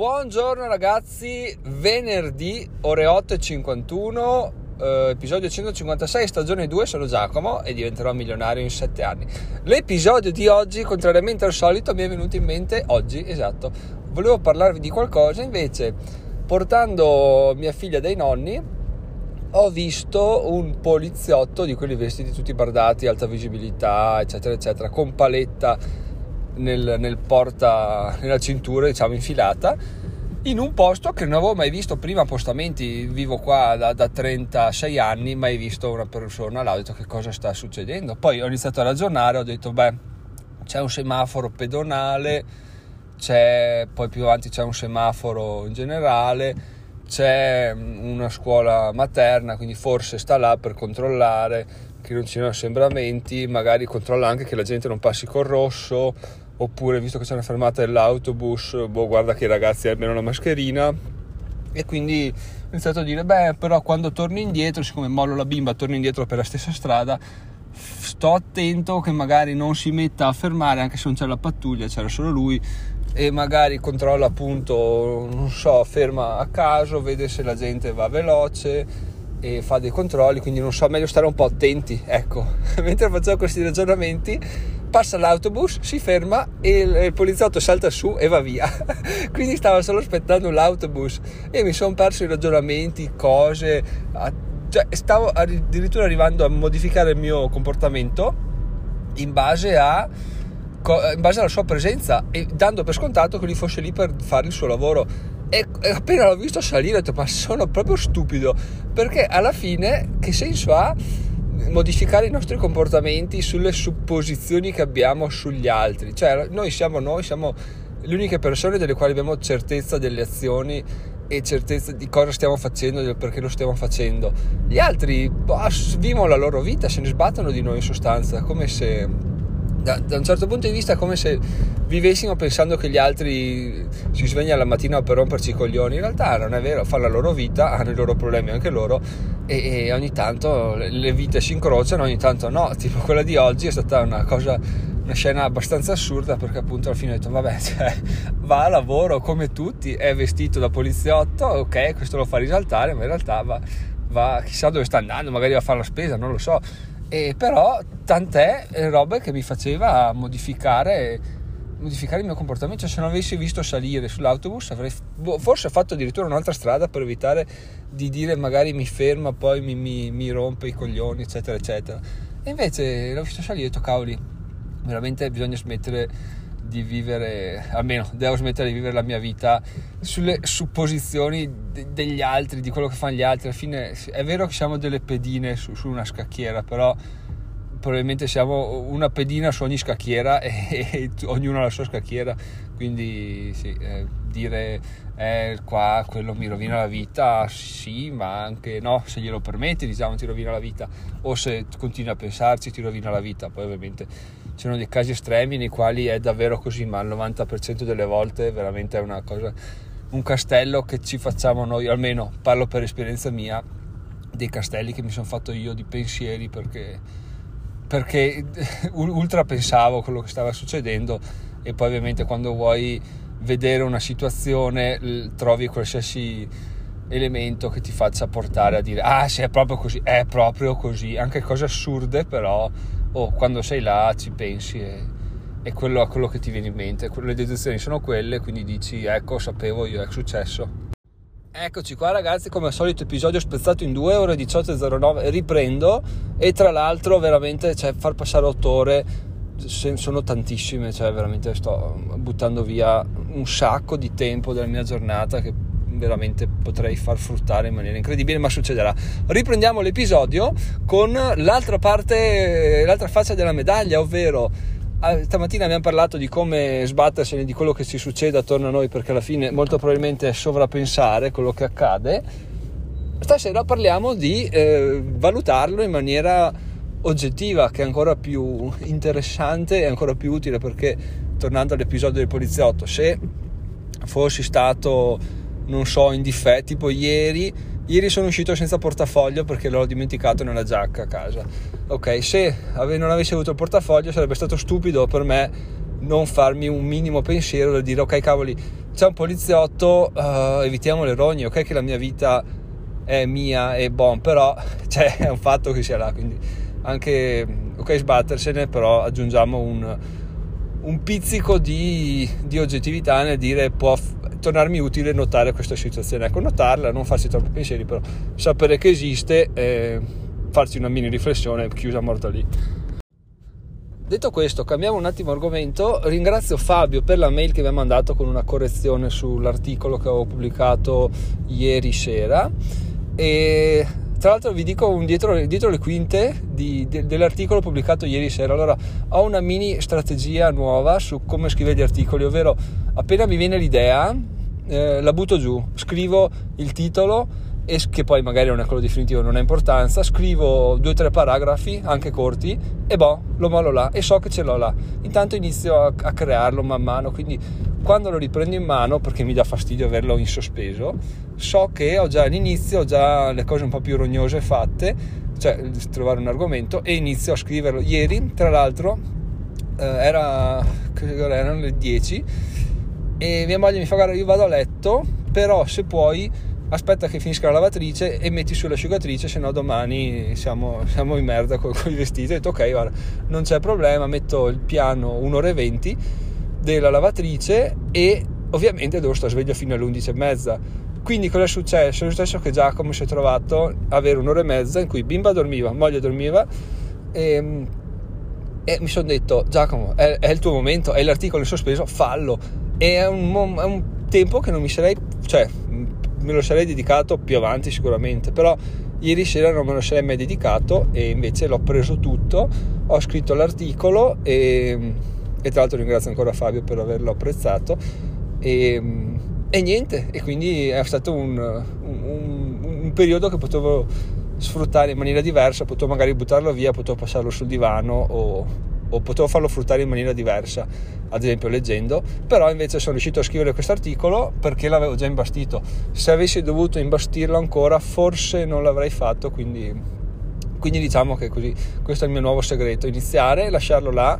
Buongiorno ragazzi, venerdì ore 8.51, eh, episodio 156, stagione 2, sono Giacomo e diventerò milionario in 7 anni. L'episodio di oggi, contrariamente al solito, mi è venuto in mente oggi, esatto. Volevo parlarvi di qualcosa, invece portando mia figlia dai nonni ho visto un poliziotto di quelli vestiti tutti bardati, alta visibilità, eccetera, eccetera, con paletta nel, nel porta, nella cintura, diciamo, infilata, in un posto che non avevo mai visto prima appostamenti, vivo qua da, da 36 anni, mai visto una persona là, ho detto che cosa sta succedendo. Poi ho iniziato a ragionare, ho detto, beh, c'è un semaforo pedonale, c'è, poi più avanti c'è un semaforo in generale, c'è una scuola materna, quindi forse sta là per controllare che non ci siano assembramenti, magari controlla anche che la gente non passi col rosso, oppure visto che c'è una fermata dell'autobus, boh, guarda che i ragazzi abbiano la mascherina. E quindi ho iniziato a dire, beh, però quando torni indietro, siccome mollo la bimba, torno indietro per la stessa strada, sto attento che magari non si metta a fermare, anche se non c'è la pattuglia, c'era solo lui, e magari controlla appunto, non so, ferma a caso, vede se la gente va veloce e fa dei controlli, quindi non so, meglio stare un po' attenti, ecco. Mentre facevo questi ragionamenti, passa l'autobus, si ferma e il, poliziotto salta su e va via. quindi stavo solo aspettando l'autobus e mi sono perso i ragionamenti, cose, cioè stavo addirittura arrivando a modificare il mio comportamento in base a in base alla sua presenza e dando per scontato che lui fosse lì per fare il suo lavoro. E appena l'ho visto salire ho detto ma sono proprio stupido perché alla fine che senso ha modificare i nostri comportamenti sulle supposizioni che abbiamo sugli altri? Cioè noi siamo noi, siamo le uniche persone delle quali abbiamo certezza delle azioni e certezza di cosa stiamo facendo e del perché lo stiamo facendo. Gli altri boh, vivono la loro vita, se ne sbattono di noi in sostanza, come se da, da, un certo punto di vista è come se vivessimo pensando che gli altri si svegliano la mattina per romperci i coglioni. In realtà non è vero, fanno la loro vita, hanno i loro problemi anche loro e, e ogni tanto le vite si incrociano, ogni tanto no. Tipo quella di oggi è stata una cosa, una scena abbastanza assurda perché appunto alla fine ho detto vabbè, cioè, va a lavoro come tutti, è vestito da poliziotto, ok, questo lo fa risaltare, ma in realtà va, va chissà dove sta andando, magari va a fare la spesa, non lo so e però tant'è eh, robe che mi faceva modificare, modificare il mio comportamento. Cioè, se non avessi visto salire sull'autobus, avrei boh, forse fatto addirittura un'altra strada per evitare di dire magari mi ferma, poi mi, mi, mi rompe i coglioni, eccetera, eccetera. E invece l'ho visto salire e ho detto, cavoli, veramente bisogna smettere di vivere, almeno devo smettere di vivere la mia vita sulle supposizioni de- degli altri, di quello che fanno gli altri. Alla fine è vero che siamo delle pedine su, su una scacchiera, però probabilmente siamo una pedina su ogni scacchiera e, e ognuno ha la sua scacchiera. Quindi sì, eh, dire eh, qua quello mi rovina la vita, sì, ma anche no, se glielo permetti, diciamo ti rovina la vita, o se continui a pensarci ti rovina la vita. Poi ovviamente sono dei casi estremi nei quali è davvero così, ma il 90% delle volte veramente è una cosa, un castello che ci facciamo noi, almeno parlo per esperienza mia, dei castelli che mi sono fatto io di pensieri perché, perché ultra pensavo quello che stava succedendo e poi ovviamente quando vuoi vedere una situazione trovi qualsiasi elemento che ti faccia portare a dire ah sì è proprio così, è proprio così, anche cose assurde però oh, quando sei là ci pensi e, e quello, quello che ti viene in mente, le deduzioni sono quelle, quindi dici ecco sapevo io, è successo. Eccoci qua ragazzi, come al solito episodio spezzato in due ore 18.09, riprendo e tra l'altro veramente cioè, far passare otto ore sono tantissime, cioè veramente sto buttando via un sacco di tempo della mia giornata che veramente potrei far fruttare in maniera incredibile, ma succederà. Riprendiamo l'episodio con l'altra parte, l'altra faccia della medaglia, ovvero ah, stamattina abbiamo parlato di come sbattersene di quello che ci succede attorno a noi, perché alla fine molto probabilmente è sovrappensare quello che accade. Stasera parliamo di eh, valutarlo in maniera oggettiva, che è ancora più interessante e ancora più utile, perché tornando all'episodio del poliziotto, se fossi stato non so, in difetto, tipo ieri, ieri sono uscito senza portafoglio perché l'ho dimenticato nella giacca a casa. Ok, se non avessi avuto il portafoglio sarebbe stato stupido per me non farmi un minimo pensiero del dire ok cavoli c'è un poliziotto, uh, evitiamo le rogne, ok che la mia vita è mia e bon, però cioè, è un fatto che sia là, quindi anche, ok sbattersene, però aggiungiamo un, un pizzico di, di, oggettività nel dire può tornarmi utile notare questa situazione, ecco notarla, non farsi troppi pensieri, però sapere che esiste e farsi una mini riflessione chiusa morta lì. Detto questo, cambiamo un attimo argomento. Ringrazio Fabio per la mail che mi ha mandato con una correzione sull'articolo che avevo pubblicato ieri sera. E tra l'altro vi dico dietro, dietro le quinte di, de, dell'articolo pubblicato ieri sera. Allora, ho una mini strategia nuova su come scrivere gli articoli, ovvero appena mi viene l'idea, eh, la butto giù, scrivo il titolo che poi magari non è quello definitivo, non ha importanza, scrivo due o tre paragrafi, anche corti, e boh, lo mollo là e so che ce l'ho là. Intanto inizio a, a crearlo man mano, quindi quando lo riprendo in mano, perché mi dà fastidio averlo in sospeso, so che ho già l'inizio, ho già le cose un po' più rognose fatte, cioè trovare un argomento e inizio a scriverlo. Ieri, tra l'altro, eh, era, erano le 10 e mia moglie mi fa guarda io vado a letto, però se puoi aspetta che finisca la lavatrice e metti sull'asciugatrice, se no domani siamo, siamo in merda con, con i vestiti. Ho detto ok, guarda, non c'è problema, metto il piano un'ora e venti della lavatrice e ovviamente devo stare sveglio fino alle 11 e mezza. Quindi cosa è successo? È successo che Giacomo si è trovato a avere un'ora e mezza in cui bimba dormiva, moglie dormiva e, e mi sono detto Giacomo è, è, il tuo momento, è l'articolo in sospeso, fallo. È un, è un tempo che non mi sarei, cioè me lo sarei dedicato più avanti sicuramente, però ieri sera non me lo sarei mai dedicato e invece l'ho preso tutto, ho scritto l'articolo e, e tra l'altro ringrazio ancora Fabio per averlo apprezzato e, e niente, e quindi è stato un, un, un, periodo che potevo sfruttare in maniera diversa, potevo magari buttarlo via, potevo passarlo sul divano o, o potevo farlo fruttare in maniera diversa, ad esempio leggendo, però invece sono riuscito a scrivere questo articolo perché l'avevo già imbastito. Se avessi dovuto imbastirlo ancora, forse non l'avrei fatto, quindi, quindi diciamo che così, questo è il mio nuovo segreto, iniziare, lasciarlo là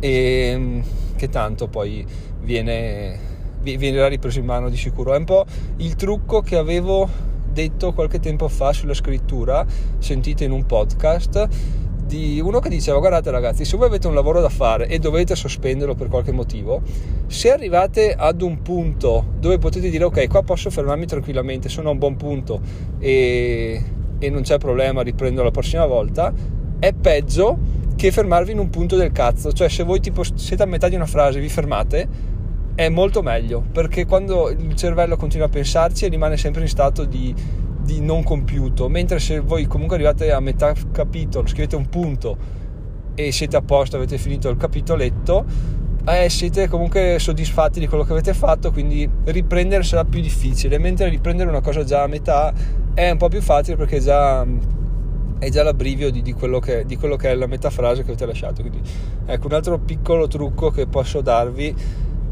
e che tanto poi viene, viene ripreso in mano di sicuro. È un po' il trucco che avevo detto qualche tempo fa sulla scrittura, sentite in un podcast di uno che diceva guardate ragazzi se voi avete un lavoro da fare e dovete sospenderlo per qualche motivo se arrivate ad un punto dove potete dire ok qua posso fermarmi tranquillamente sono a un buon punto e, e non c'è problema riprendo la prossima volta è peggio che fermarvi in un punto del cazzo. Cioè se voi tipo siete a metà di una frase vi fermate è molto meglio perché quando il cervello continua a pensarci rimane sempre in stato di di non compiuto, mentre se voi comunque arrivate a metà capitolo, scrivete un punto e siete a posto, avete finito il capitoletto, eh, siete comunque soddisfatti di quello che avete fatto, quindi riprendere sarà più difficile, mentre riprendere una cosa già a metà è un po' più facile perché già è già l'abbrivio di, di, quello che, di, quello che, è la metafrase che avete lasciato. Quindi ecco un altro piccolo trucco che posso darvi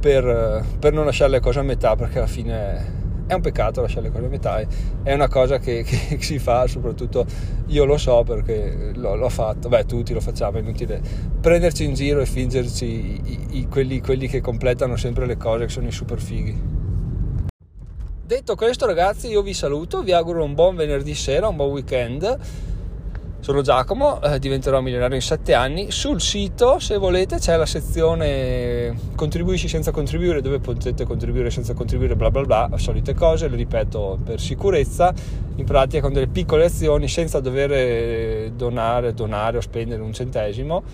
per, per non lasciare le cose a metà perché alla fine è un peccato lasciare le cose a metà, è una cosa che, che, si fa, soprattutto io lo so perché l'ho, l'ho, fatto, beh tutti lo facciamo, è inutile prenderci in giro e fingerci i, i, quelli, quelli che completano sempre le cose, che sono i super fighi. Detto questo ragazzi io vi saluto, vi auguro un buon venerdì sera, un buon weekend sono Giacomo, eh, diventerò milionario in 7 anni. Sul sito, se volete, c'è la sezione contribuisci senza contribuire, dove potete contribuire senza contribuire, bla bla bla, solite cose, lo ripeto per sicurezza, in pratica con delle piccole azioni senza dover donare, donare o spendere un centesimo.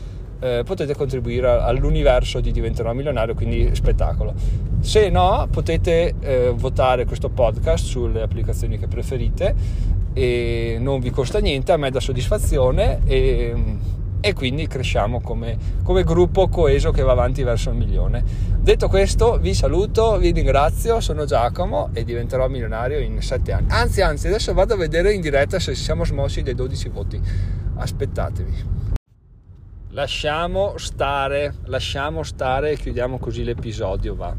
Eh, potete contribuire all'universo di diventerò milionario, quindi spettacolo. Se no, potete eh, votare questo podcast sulle applicazioni che preferite e non vi costa niente, a me dà soddisfazione e, e quindi cresciamo come, come, gruppo coeso che va avanti verso il milione. Detto questo, vi saluto, vi ringrazio, sono Giacomo e diventerò milionario in 7 anni. Anzi, anzi, adesso vado a vedere in diretta se siamo smossi dei 12 voti. Aspettatevi. Lasciamo stare, lasciamo stare e chiudiamo così l'episodio, va.